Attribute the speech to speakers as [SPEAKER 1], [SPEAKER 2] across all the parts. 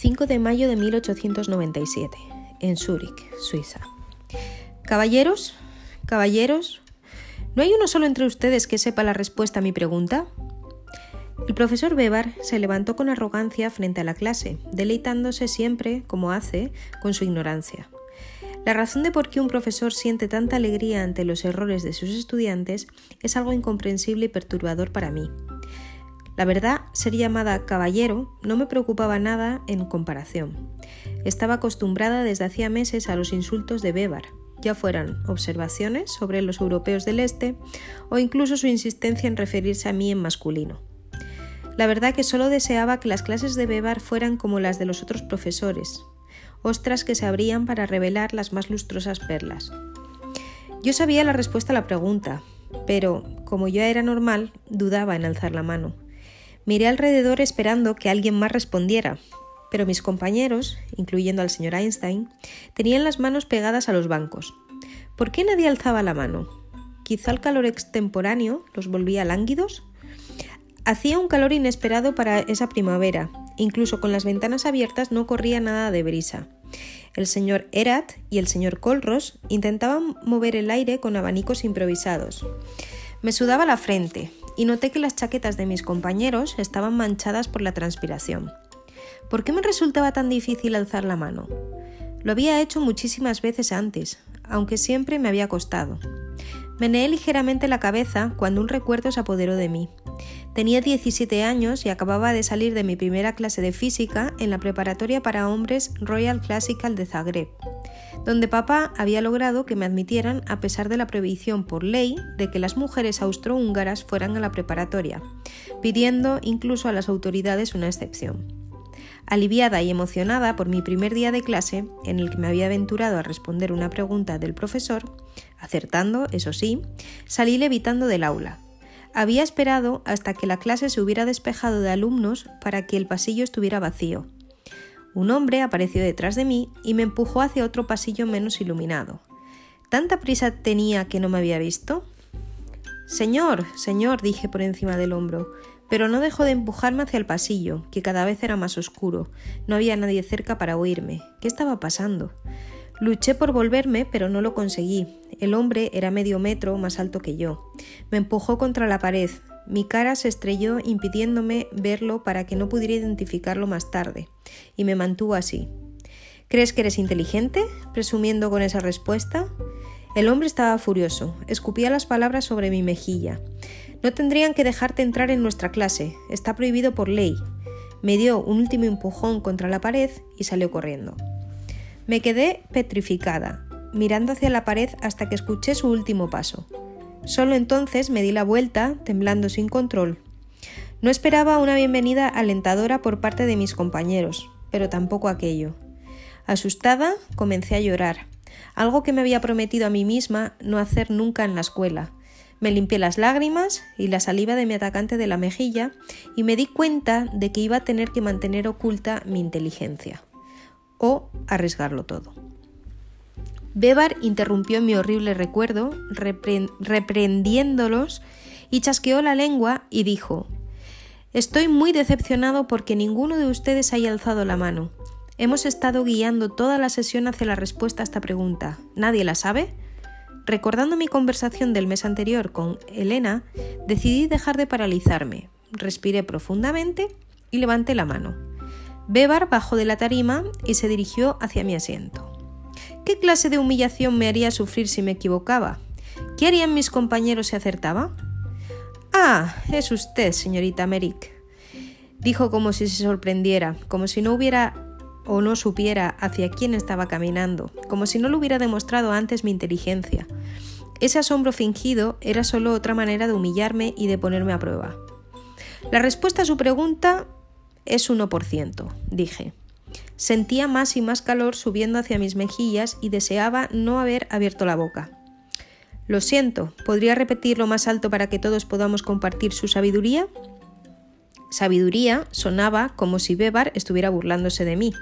[SPEAKER 1] 5 de mayo de 1897, en Zúrich, Suiza. Caballeros, caballeros, ¿no hay uno solo entre ustedes que sepa la respuesta a mi pregunta? El profesor Weber se levantó con arrogancia frente a la clase, deleitándose siempre, como hace, con su ignorancia. La razón de por qué un profesor siente tanta alegría ante los errores de sus estudiantes es algo incomprensible y perturbador para mí. La verdad, ser llamada caballero no me preocupaba nada en comparación. Estaba acostumbrada desde hacía meses a los insultos de Weber, ya fueran observaciones sobre los europeos del Este o incluso su insistencia en referirse a mí en masculino. La verdad que solo deseaba que las clases de Weber fueran como las de los otros profesores, ostras que se abrían para revelar las más lustrosas perlas. Yo sabía la respuesta a la pregunta, pero, como yo era normal, dudaba en alzar la mano. Miré alrededor esperando que alguien más respondiera, pero mis compañeros, incluyendo al señor Einstein, tenían las manos pegadas a los bancos. ¿Por qué nadie alzaba la mano? ¿Quizá el calor extemporáneo los volvía lánguidos? Hacía un calor inesperado para esa primavera. Incluso con las ventanas abiertas no corría nada de brisa. El señor Erat y el señor Colros intentaban mover el aire con abanicos improvisados. Me sudaba la frente y noté que las chaquetas de mis compañeros estaban manchadas por la transpiración. ¿Por qué me resultaba tan difícil alzar la mano? Lo había hecho muchísimas veces antes, aunque siempre me había costado. Meneé ligeramente la cabeza cuando un recuerdo se apoderó de mí. Tenía 17 años y acababa de salir de mi primera clase de física en la preparatoria para hombres Royal Classical de Zagreb donde papá había logrado que me admitieran a pesar de la prohibición por ley de que las mujeres austrohúngaras fueran a la preparatoria, pidiendo incluso a las autoridades una excepción. Aliviada y emocionada por mi primer día de clase, en el que me había aventurado a responder una pregunta del profesor, acertando, eso sí, salí levitando del aula. Había esperado hasta que la clase se hubiera despejado de alumnos para que el pasillo estuviera vacío un hombre apareció detrás de mí y me empujó hacia otro pasillo menos iluminado. ¿Tanta prisa tenía que no me había visto? Señor, señor, dije por encima del hombro, pero no dejó de empujarme hacia el pasillo, que cada vez era más oscuro. No había nadie cerca para oírme. ¿Qué estaba pasando? Luché por volverme, pero no lo conseguí. El hombre era medio metro más alto que yo. Me empujó contra la pared. Mi cara se estrelló impidiéndome verlo para que no pudiera identificarlo más tarde, y me mantuvo así. ¿Crees que eres inteligente? presumiendo con esa respuesta. El hombre estaba furioso, escupía las palabras sobre mi mejilla. No tendrían que dejarte entrar en nuestra clase, está prohibido por ley. Me dio un último empujón contra la pared y salió corriendo. Me quedé petrificada, mirando hacia la pared hasta que escuché su último paso. Solo entonces me di la vuelta, temblando sin control. No esperaba una bienvenida alentadora por parte de mis compañeros, pero tampoco aquello. Asustada, comencé a llorar, algo que me había prometido a mí misma no hacer nunca en la escuela. Me limpié las lágrimas y la saliva de mi atacante de la mejilla y me di cuenta de que iba a tener que mantener oculta mi inteligencia o arriesgarlo todo. Bebar interrumpió mi horrible recuerdo, reprendiéndolos, y chasqueó la lengua y dijo Estoy muy decepcionado porque ninguno de ustedes haya alzado la mano. Hemos estado guiando toda la sesión hacia la respuesta a esta pregunta. ¿Nadie la sabe? Recordando mi conversación del mes anterior con Elena, decidí dejar de paralizarme. Respiré profundamente y levanté la mano. Bebar bajó de la tarima y se dirigió hacia mi asiento. ¿Qué clase de humillación me haría sufrir si me equivocaba? ¿Qué harían mis compañeros si acertaba? Ah, es usted, señorita Merrick, dijo como si se sorprendiera, como si no hubiera o no supiera hacia quién estaba caminando, como si no lo hubiera demostrado antes mi inteligencia. Ese asombro fingido era solo otra manera de humillarme y de ponerme a prueba. La respuesta a su pregunta es 1%, dije. Sentía más y más calor subiendo hacia mis mejillas y deseaba no haber abierto la boca. Lo siento, ¿podría repetirlo más alto para que todos podamos compartir su sabiduría? Sabiduría sonaba como si Bebar estuviera burlándose de mí.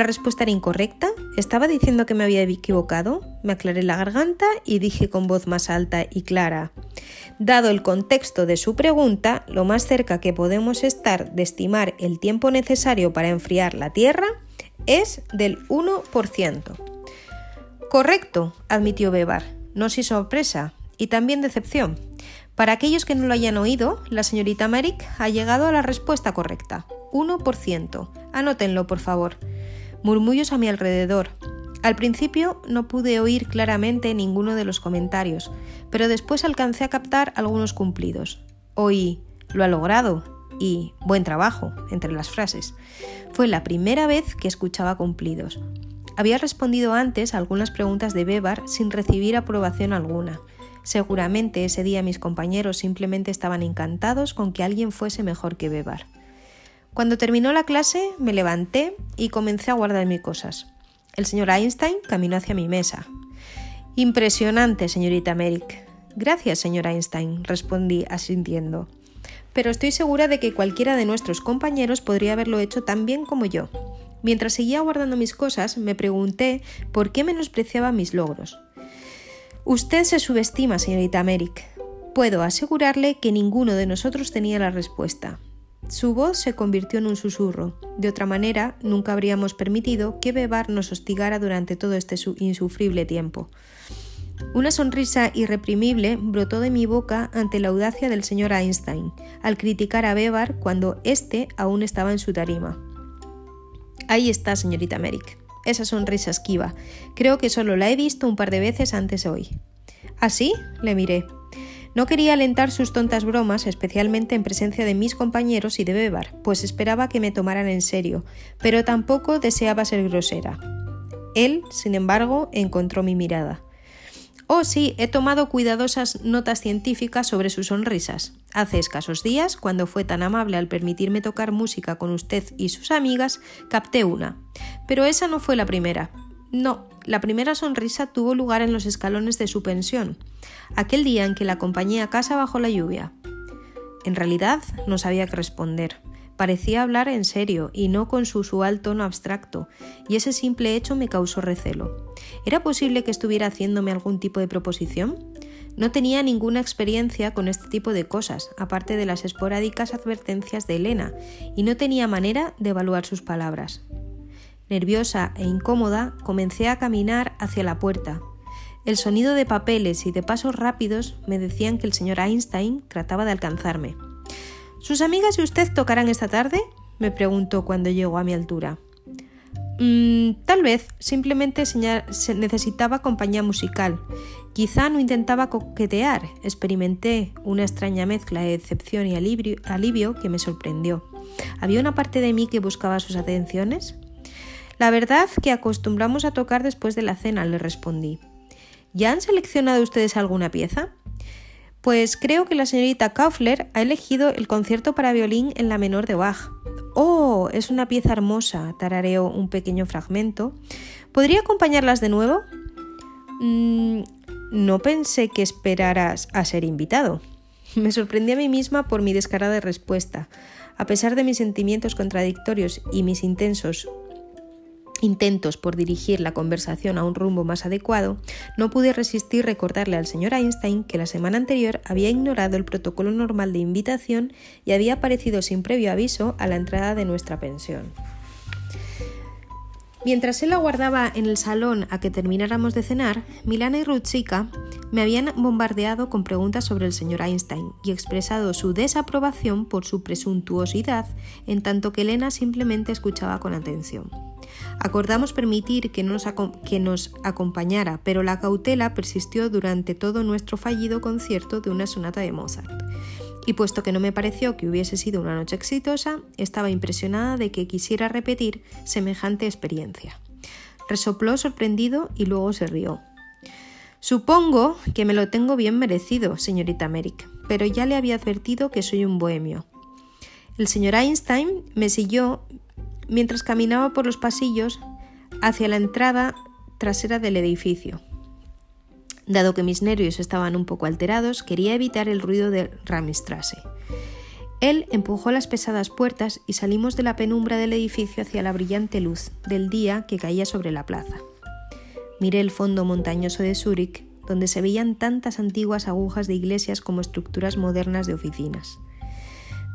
[SPEAKER 1] La respuesta era incorrecta. ¿Estaba diciendo que me había equivocado? Me aclaré la garganta y dije con voz más alta y clara. Dado el contexto de su pregunta, lo más cerca que podemos estar de estimar el tiempo necesario para enfriar la Tierra es del 1%. Correcto, admitió Bebar. No sin sorpresa y también decepción. Para aquellos que no lo hayan oído, la señorita Merrick ha llegado a la respuesta correcta. 1%. Anótenlo, por favor. Murmullos a mi alrededor. Al principio no pude oír claramente ninguno de los comentarios, pero después alcancé a captar algunos cumplidos. Oí, lo ha logrado y buen trabajo entre las frases. Fue la primera vez que escuchaba cumplidos. Había respondido antes a algunas preguntas de Bebar sin recibir aprobación alguna. Seguramente ese día mis compañeros simplemente estaban encantados con que alguien fuese mejor que Bebar. Cuando terminó la clase, me levanté y comencé a guardar mis cosas. El señor Einstein caminó hacia mi mesa. Impresionante, señorita Merrick. Gracias, señor Einstein, respondí asintiendo. Pero estoy segura de que cualquiera de nuestros compañeros podría haberlo hecho tan bien como yo. Mientras seguía guardando mis cosas, me pregunté por qué menospreciaba mis logros. Usted se subestima, señorita Merrick. Puedo asegurarle que ninguno de nosotros tenía la respuesta. Su voz se convirtió en un susurro. De otra manera, nunca habríamos permitido que Bebar nos hostigara durante todo este insufrible tiempo. Una sonrisa irreprimible brotó de mi boca ante la audacia del señor Einstein, al criticar a Bebar cuando éste aún estaba en su tarima. Ahí está, señorita Merrick. Esa sonrisa esquiva. Creo que solo la he visto un par de veces antes hoy. ¿Así? ¿Ah, le miré. No quería alentar sus tontas bromas, especialmente en presencia de mis compañeros y de Bebar, pues esperaba que me tomaran en serio, pero tampoco deseaba ser grosera. Él, sin embargo, encontró mi mirada. Oh, sí, he tomado cuidadosas notas científicas sobre sus sonrisas. Hace escasos días, cuando fue tan amable al permitirme tocar música con usted y sus amigas, capté una. Pero esa no fue la primera. No, la primera sonrisa tuvo lugar en los escalones de su pensión, aquel día en que la acompañé a casa bajo la lluvia. En realidad no sabía qué responder. Parecía hablar en serio y no con su usual tono abstracto, y ese simple hecho me causó recelo. ¿Era posible que estuviera haciéndome algún tipo de proposición? No tenía ninguna experiencia con este tipo de cosas, aparte de las esporádicas advertencias de Elena, y no tenía manera de evaluar sus palabras. Nerviosa e incómoda, comencé a caminar hacia la puerta. El sonido de papeles y de pasos rápidos me decían que el señor Einstein trataba de alcanzarme. ¿Sus amigas y usted tocarán esta tarde? me preguntó cuando llegó a mi altura. Mm, tal vez simplemente necesitaba compañía musical. Quizá no intentaba coquetear. Experimenté una extraña mezcla de decepción y alivio que me sorprendió. ¿Había una parte de mí que buscaba sus atenciones? La verdad que acostumbramos a tocar después de la cena, le respondí. ¿Ya han seleccionado ustedes alguna pieza? Pues creo que la señorita Kaufler ha elegido el concierto para violín en la menor de Bach. Oh, es una pieza hermosa, tarareó un pequeño fragmento. ¿Podría acompañarlas de nuevo? Mm, no pensé que esperaras a ser invitado. Me sorprendí a mí misma por mi descarada respuesta. A pesar de mis sentimientos contradictorios y mis intensos intentos por dirigir la conversación a un rumbo más adecuado, no pude resistir recordarle al señor Einstein que la semana anterior había ignorado el protocolo normal de invitación y había aparecido sin previo aviso a la entrada de nuestra pensión. Mientras él aguardaba en el salón a que termináramos de cenar, Milana y Rutsika me habían bombardeado con preguntas sobre el señor Einstein y expresado su desaprobación por su presuntuosidad, en tanto que Elena simplemente escuchaba con atención. Acordamos permitir que nos, acompañara, pero la cautela persistió durante todo nuestro fallido concierto de una sonata de Mozart. Y puesto que no me pareció que hubiese sido una noche exitosa, estaba impresionada de que quisiera repetir semejante experiencia. Resopló sorprendido y luego se rió. Supongo que me lo tengo bien merecido, señorita Merrick, pero ya le había advertido que soy un bohemio. El señor Einstein me siguió mientras caminaba por los pasillos hacia la entrada trasera del edificio. Dado que mis nervios estaban un poco alterados, quería evitar el ruido de Ramistrasse. Él empujó las pesadas puertas y salimos de la penumbra del edificio hacia la brillante luz del día que caía sobre la plaza. Miré el fondo montañoso de Zúrich, donde se veían tantas antiguas agujas de iglesias como estructuras modernas de oficinas.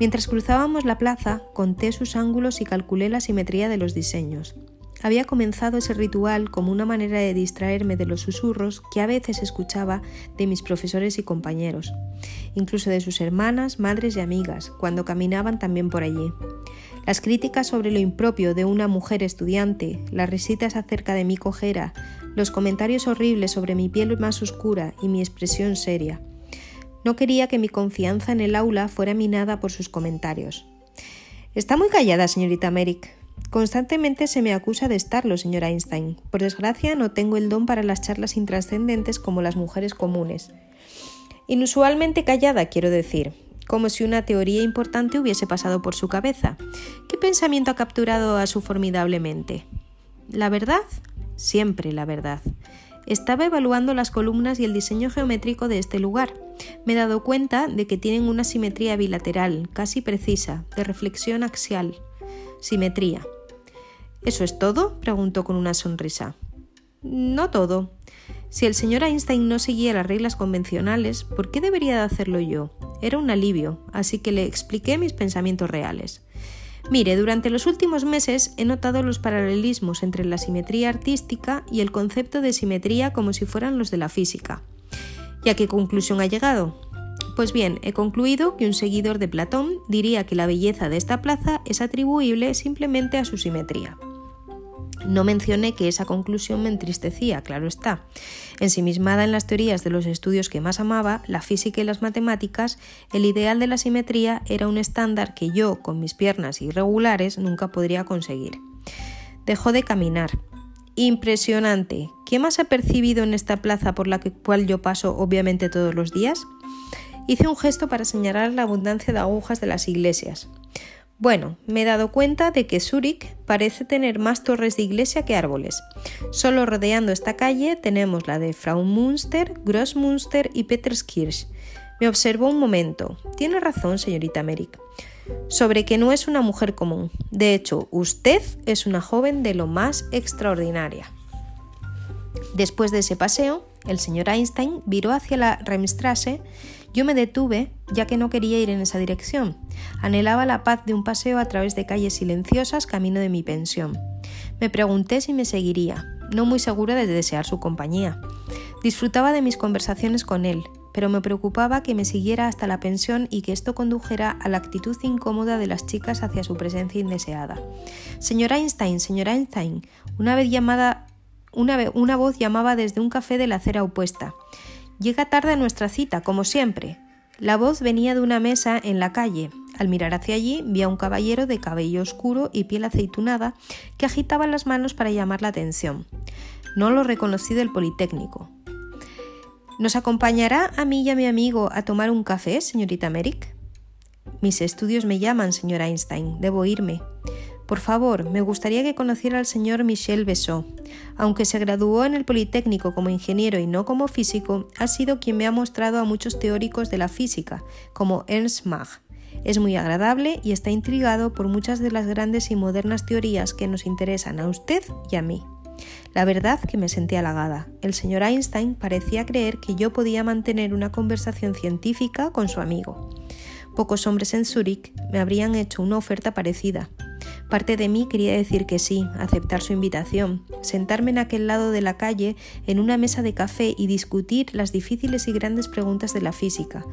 [SPEAKER 1] Mientras cruzábamos la plaza, conté sus ángulos y calculé la simetría de los diseños. Había comenzado ese ritual como una manera de distraerme de los susurros que a veces escuchaba de mis profesores y compañeros, incluso de sus hermanas, madres y amigas, cuando caminaban también por allí. Las críticas sobre lo impropio de una mujer estudiante, las risitas acerca de mi cojera, los comentarios horribles sobre mi piel más oscura y mi expresión seria. No quería que mi confianza en el aula fuera minada por sus comentarios. Está muy callada, señorita Merrick, Constantemente se me acusa de estarlo, señor Einstein. Por desgracia, no tengo el don para las charlas intrascendentes como las mujeres comunes. Inusualmente callada, quiero decir, como si una teoría importante hubiese pasado por su cabeza. ¿Qué pensamiento ha capturado a su formidable mente? ¿La verdad? Siempre la verdad. Estaba evaluando las columnas y el diseño geométrico de este lugar. Me he dado cuenta de que tienen una simetría bilateral, casi precisa, de reflexión axial. Simetría. ¿Eso es todo? preguntó con una sonrisa. No todo. Si el señor Einstein no seguía las reglas convencionales, ¿por qué debería de hacerlo yo? Era un alivio, así que le expliqué mis pensamientos reales. Mire, durante los últimos meses he notado los paralelismos entre la simetría artística y el concepto de simetría como si fueran los de la física. ¿Y a qué conclusión ha llegado? Pues bien, he concluido que un seguidor de Platón diría que la belleza de esta plaza es atribuible simplemente a su simetría. No mencioné que esa conclusión me entristecía, claro está. Ensimismada en las teorías de los estudios que más amaba, la física y las matemáticas, el ideal de la simetría era un estándar que yo, con mis piernas irregulares, nunca podría conseguir. Dejó de caminar. Impresionante. ¿Qué más ha percibido en esta plaza por la cual yo paso obviamente todos los días? Hice un gesto para señalar la abundancia de agujas de las iglesias. Bueno, me he dado cuenta de que Zúrich parece tener más torres de iglesia que árboles. Solo rodeando esta calle tenemos la de Fraumünster, Grossmünster y Peterskirch. Me observó un momento. Tiene razón, señorita Merrick. Sobre que no es una mujer común. De hecho, usted es una joven de lo más extraordinaria. Después de ese paseo, el señor Einstein viró hacia la Remstrasse yo me detuve, ya que no quería ir en esa dirección. Anhelaba la paz de un paseo a través de calles silenciosas camino de mi pensión. Me pregunté si me seguiría, no muy segura de desear su compañía. Disfrutaba de mis conversaciones con él, pero me preocupaba que me siguiera hasta la pensión y que esto condujera a la actitud incómoda de las chicas hacia su presencia indeseada. Señor Einstein, señor Einstein, una vez llamada una, voz llamaba desde un café de la acera opuesta. Llega tarde a nuestra cita, como siempre. La voz venía de una mesa en la calle. Al mirar hacia allí vi a un caballero de cabello oscuro y piel aceitunada que agitaba las manos para llamar la atención. No lo reconocí del Politécnico. ¿Nos acompañará a mí y a mi amigo a tomar un café, señorita Merrick? Mis estudios me llaman, señor Einstein. Debo irme. Por favor, me gustaría que conociera al señor Michel Bessot. Aunque se graduó en el Politécnico como ingeniero y no como físico, ha sido quien me ha mostrado a muchos teóricos de la física, como Ernst Mach. Es muy agradable y está intrigado por muchas de las grandes y modernas teorías que nos interesan a usted y a mí. La verdad que me sentí halagada. El señor Einstein parecía creer que yo podía mantener una conversación científica con su amigo. Pocos hombres en Zúrich me habrían hecho una oferta parecida, Parte de mí quería decir que sí, aceptar su invitación, sentarme en aquel lado de la calle en una mesa de café y discutir las difíciles y grandes preguntas de la física.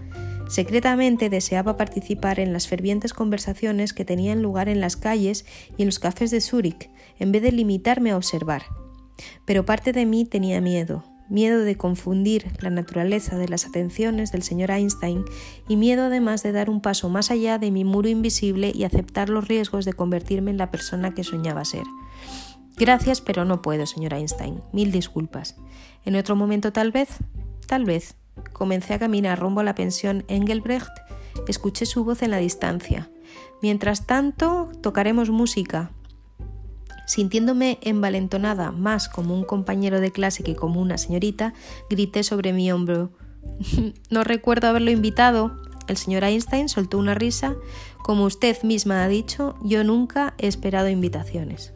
[SPEAKER 1] Secretamente deseaba participar en las fervientes conversaciones que tenían lugar en las calles y en los cafés de Zúrich, en vez de limitarme a observar. Pero parte de mí tenía miedo, miedo de confundir la naturaleza de las atenciones del señor Einstein y miedo además de dar un paso más allá de mi muro invisible y aceptar los riesgos de convertirme en la persona que soñaba ser. Gracias, pero no puedo, señor Einstein. Mil disculpas. En otro momento tal vez, tal vez. Comencé a caminar rumbo a la pensión Engelbrecht. Escuché su voz en la distancia. Mientras tanto, tocaremos música, Sintiéndome envalentonada más como un compañero de clase que como una señorita, grité sobre mi hombro. no recuerdo haberlo invitado. El señor Einstein soltó una risa. Como usted misma ha dicho, yo nunca he esperado invitaciones.